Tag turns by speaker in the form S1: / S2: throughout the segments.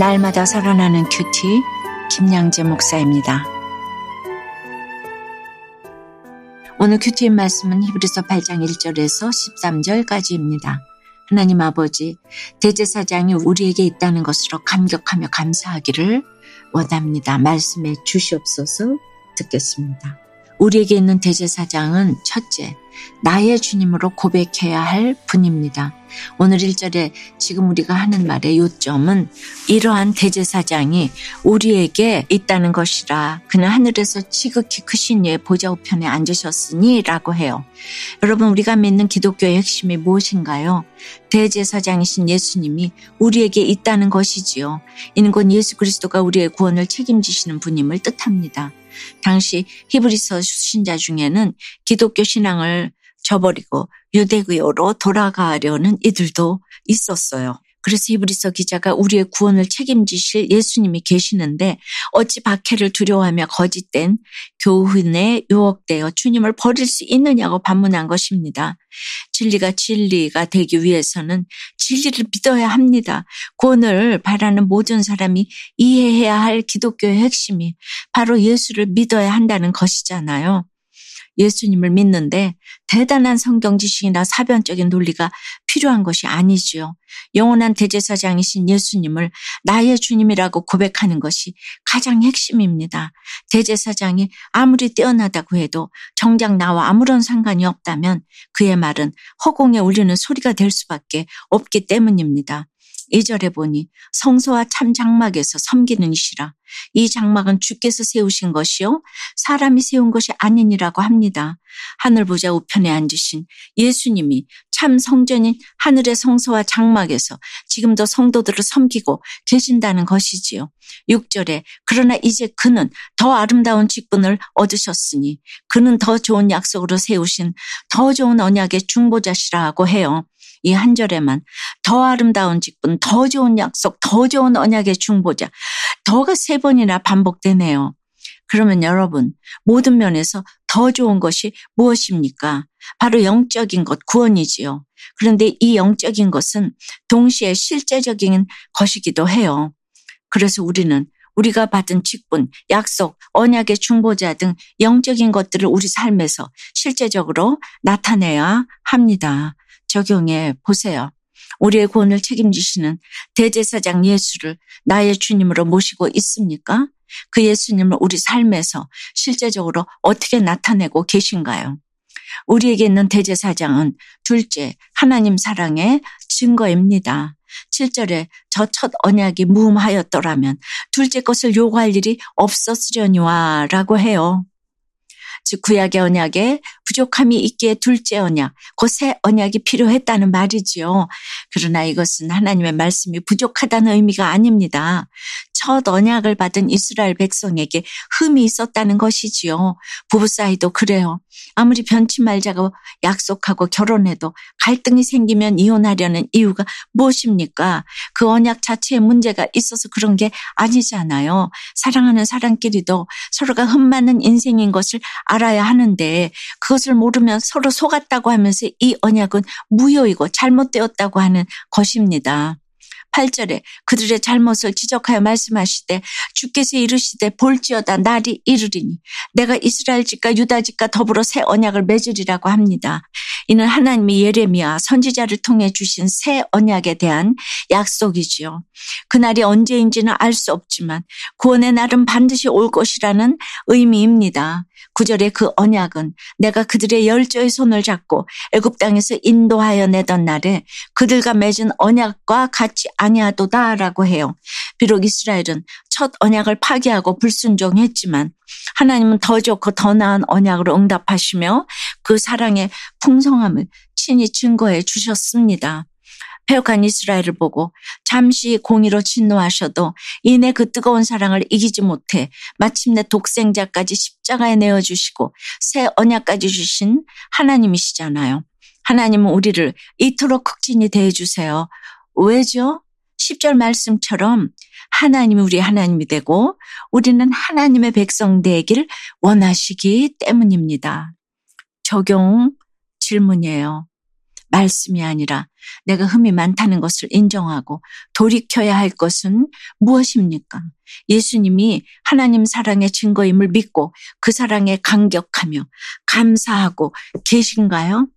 S1: 날마다 살아나는 큐티 김양재 목사입니다. 오늘 큐티의 말씀은 히브리서 8장 1절에서 13절까지입니다. 하나님 아버지, 대제사장이 우리에게 있다는 것으로 감격하며 감사하기를 원합니다. 말씀해 주시옵소서 듣겠습니다. 우리에게 있는 대제사장은 첫째, 나의 주님으로 고백해야 할 분입니다. 오늘 1절에 지금 우리가 하는 말의 요점은 이러한 대제사장이 우리에게 있다는 것이라 그는 하늘에서 지극히 크신 이의 보좌 우편에 앉으셨으니 라고 해요. 여러분 우리가 믿는 기독교의 핵심이 무엇인가요? 대제사장이신 예수님이 우리에게 있다는 것이지요. 이는 곧 예수 그리스도가 우리의 구원을 책임지시는 분임을 뜻합니다. 당시 히브리서 신자 중에는 기독교 신앙을 저버리고 유대교로 돌아가려는 이들도 있었어요. 그래서 히브리서 기자가 우리의 구원을 책임지실 예수님이 계시는데 어찌 박해를 두려워하며 거짓된 교훈에 유혹되어 주님을 버릴 수 있느냐고 반문한 것입니다. 진리가 진리가 되기 위해서는 진리를 믿어야 합니다. 구원을 바라는 모든 사람이 이해해야 할 기독교의 핵심이 바로 예수를 믿어야 한다는 것이잖아요. 예수님을 믿는데 대단한 성경 지식이나 사변적인 논리가 필요한 것이 아니지요. 영원한 대제사장이신 예수님을 나의 주님이라고 고백하는 것이 가장 핵심입니다. 대제사장이 아무리 뛰어나다고 해도 정작 나와 아무런 상관이 없다면 그의 말은 허공에 울리는 소리가 될 수밖에 없기 때문입니다. 2절에 보니 성소와 참 장막에서 섬기는 이시라. 이 장막은 주께서 세우신 것이요 사람이 세운 것이 아니니라고 합니다. 하늘 보자 우편에 앉으신 예수님이 참 성전인 하늘의 성소와 장막에서 지금도 성도들을 섬기고 계신다는 것이지요. 6절에 그러나 이제 그는 더 아름다운 직분을 얻으셨으니 그는 더 좋은 약속으로 세우신 더 좋은 언약의 중보자시라고 해요. 이 한 절에만 더 아름다운 직분, 더 좋은 약속, 더 좋은 언약의 중보자, 더가 세 번이나 반복되네요. 그러면 여러분, 모든 면에서 더 좋은 것이 무엇입니까? 바로 영적인 것, 구원이지요. 그런데 이 영적인 것은 동시에 실제적인 것이기도 해요. 그래서 우리는 우리가 받은 직분, 약속, 언약의 중보자 등 영적인 것들을 우리 삶에서 실제적으로 나타내야 합니다. 적용해 보세요. 우리의 구원을 책임지시는 대제사장 예수를 나의 주님으로 모시고 있습니까? 그 예수님을 우리 삶에서 실제적으로 어떻게 나타내고 계신가요? 우리에게 있는 대제사장은 둘째, 하나님 사랑의 증거입니다. 7절에 저 첫 언약이 무음하였더라면 둘째 것을 요구할 일이 없었으려니와 라고 해요. 즉 구약의 언약에 부족함이 있기에 둘째 언약, 그새 언약이 필요했다는 말이지요. 그러나 이것은 하나님의 말씀이 부족하다는 의미가 아닙니다. 첫 언약을 받은 이스라엘 백성에게 흠이 있었다는 것이지요. 부부 사이도 그래요. 아무리 변치 말자고 약속하고 결혼해도 갈등이 생기면 이혼하려는 이유가 무엇입니까? 그 언약 자체에 문제가 있어서 그런 게 아니잖아요. 사랑하는 사람끼리도 서로가 흠 많은 인생인 것을 알아 야 하는데 그것을 모르면 서로 속았다고 하면서 이 언약은 무효이고 잘못되었다고 하는 것입니다. 8절에 그들의 잘못을 지적하여 말씀하시되 주께서 이르시되 볼지어다 날이 이르리니 내가 이스라엘 집과 유다 집과 더불어 새 언약을 맺으리라고 합니다. 이는 하나님이 예레미야 선지자를 통해 주신 새 언약에 대한 약속이지요. 그날이 언제인지는 알 수 없지만 구원의 날은 반드시 올 것이라는 의미입니다. 구절의 그 언약은 내가 그들의 열조의 손을 잡고 애굽 땅에서 인도하여 내던 날에 그들과 맺은 언약과 같이 아니하도다라고 해요. 비록 이스라엘은 첫 언약을 파기하고 불순종했지만 하나님은 더 좋고 더 나은 언약으로 응답하시며 그 사랑의 풍성함을 친히 증거해 주셨습니다. 폐역한 이스라엘을 보고 잠시 공의로 진노하셔도 이내 그 뜨거운 사랑을 이기지 못해 마침내 독생자까지 십자가에 내어주시고 새 언약까지 주신 하나님이시잖아요. 하나님은 우리를 이토록 극진히 대해주세요. 왜죠? 10절 말씀처럼 하나님이 우리 하나님이 되고 우리는 하나님의 백성 되기를 원하시기 때문입니다. 적용 질문이에요. 말씀이 아니라 내가 흠이 많다는 것을 인정하고 돌이켜야 할 것은 무엇입니까? 예수님이 하나님 사랑의 증거임을 믿고 그 사랑에 감격하며 감사하고 계신가요?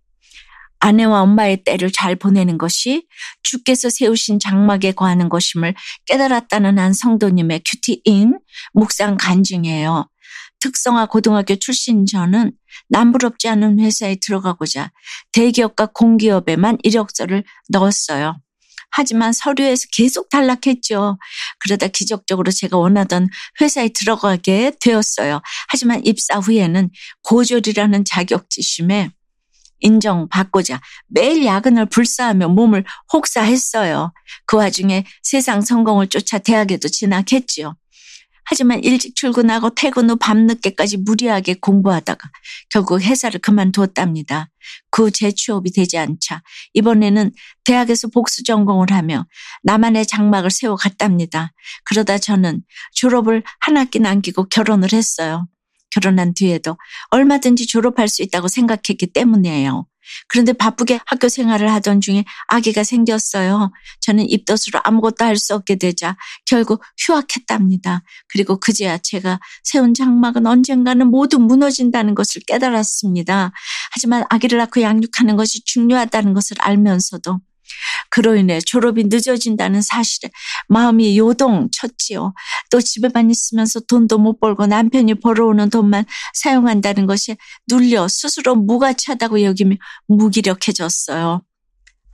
S1: 아내와 엄마의 때를 잘 보내는 것이 주께서 세우신 장막에 거하는 것임을 깨달았다는 한 성도님의 큐티인 묵상 간증이에요. 특성화 고등학교 출신 저는 남부럽지 않은 회사에 들어가고자 대기업과 공기업에만 이력서를 넣었어요. 하지만 서류에서 계속 탈락했죠. 그러다 기적적으로 제가 원하던 회사에 들어가게 되었어요. 하지만 입사 후에는 고졸이라는 자격지심에 인정받고자 매일 야근을 불사하며 몸을 혹사했어요. 그 와중에 세상 성공을 쫓아 대학에도 진학했지요. 하지만 일찍 출근하고 퇴근 후 밤늦게까지 무리하게 공부하다가 결국 회사를 그만두었답니다. 그 재취업이 되지 않자 이번에는 대학에서 복수 전공을 하며 나만의 장막을 세워갔답니다. 그러다 저는 졸업을 한 학기 남기고 결혼을 했어요. 결혼한 뒤에도 얼마든지 졸업할 수 있다고 생각했기 때문이에요. 그런데 바쁘게 학교 생활을 하던 중에 아기가 생겼어요. 저는 입덧으로 아무것도 할 수 없게 되자 결국 휴학했답니다. 그리고 그제야 제가 세운 장막은 언젠가는 모두 무너진다는 것을 깨달았습니다. 하지만 아기를 낳고 양육하는 것이 중요하다는 것을 알면서도 그로 인해 졸업이 늦어진다는 사실에 마음이 요동쳤지요. 또 집에만 있으면서 돈도 못 벌고 남편이 벌어오는 돈만 사용한다는 것이 눌려 스스로 무가치하다고 여기며 무기력해졌어요.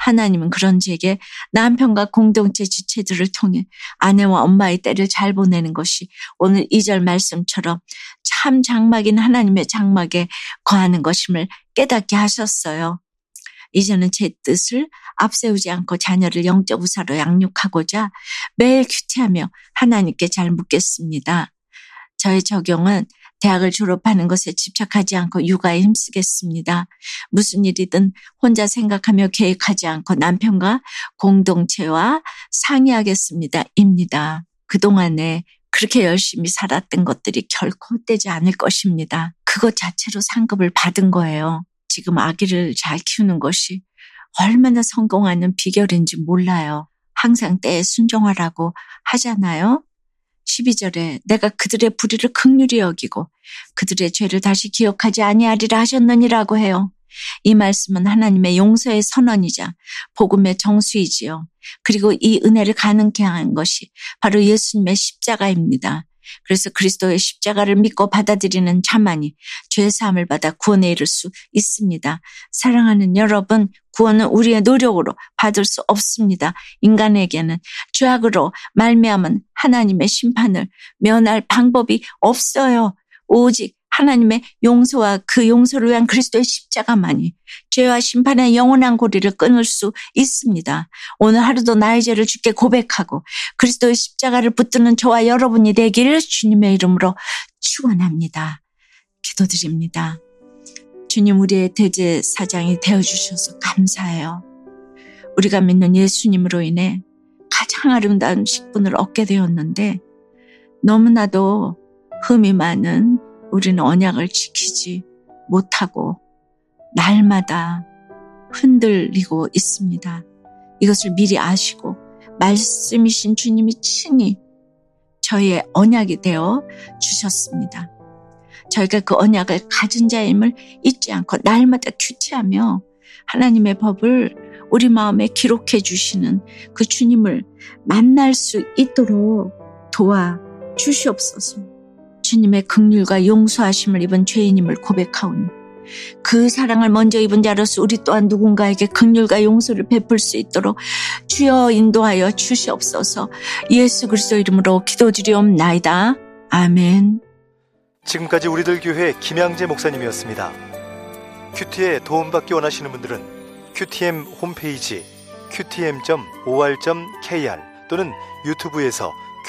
S1: 하나님은 그런 제게 남편과 공동체 지체들을 통해 아내와 엄마의 때를 잘 보내는 것이 오늘 이 절 말씀처럼 참 장막인 하나님의 장막에 거하는 것임을 깨닫게 하셨어요. 이제는 제 뜻을 앞세우지 않고 자녀를 영적 우사로 양육하고자 매일 큐티하며 하나님께 잘 묻겠습니다. 저의 적용은 대학을 졸업하는 것에 집착하지 않고 육아에 힘쓰겠습니다. 무슨 일이든 혼자 생각하며 계획하지 않고 남편과 공동체와 상의하겠습니다. 입니다. 그동안에 그렇게 열심히 살았던 것들이 결코 헛되지 않을 것입니다. 그것 자체로 상급을 받은 거예요. 지금 아기를 잘 키우는 것이 얼마나 성공하는 비결인지 몰라요. 항상 때에 순종하라고 하잖아요. 12절에 내가 그들의 불의를 극률히 여기고 그들의 죄를 다시 기억하지 아니하리라 하셨느니라고 해요. 이 말씀은 하나님의 용서의 선언이자 복음의 정수이지요. 그리고 이 은혜를 가능케 한 것이 바로 예수님의 십자가입니다. 그래서 그리스도의 십자가를 믿고 받아들이는 자만이 죄 사함을 받아 구원에 이를 수 있습니다. 사랑하는 여러분, 구원은 우리의 노력으로 받을 수 없습니다. 인간에게는 죄악으로 말미암은 하나님의 심판을 면할 방법이 없어요. 오직 하나님의 용서와 그 용서를 위한 그리스도의 십자가만이 죄와 심판의 영원한 고리를 끊을 수 있습니다. 오늘 하루도 나의 죄를 주께 고백하고 그리스도의 십자가를 붙드는 저와 여러분이 되기를 주님의 이름으로 축원합니다. 기도드립니다. 주님 우리의 대제 사장이 되어 주셔서 감사해요. 우리가 믿는 예수님으로 인해 가장 아름다운 식분을 얻게 되었는데 너무나도 흠이 많은 우리는 언약을 지키지 못하고 날마다 흔들리고 있습니다. 이것을 미리 아시고 말씀이신 주님이 친히 저희의 언약이 되어 주셨습니다. 저희가 그 언약을 가진 자임을 잊지 않고 날마다 큐티하며 하나님의 법을 우리 마음에 기록해 주시는 그 주님을 만날 수 있도록 도와 주시옵소서. 주님의 극률과 용서하심을 입은 죄인임을 고백하오니 그 사랑을 먼저 입은 자로서 우리 또한 누군가에게 극률과 용서를 베풀 수 있도록 주여 인도하여 주시옵소서 예수 그리스도 이름으로 기도드리옵나이다. 아멘.
S2: 지금까지 우리들 교회 김양재 목사님이었습니다. 큐티에 도움받기 원하시는 분들은 큐티엠 홈페이지 qtm.or.kr 또는 유튜브에서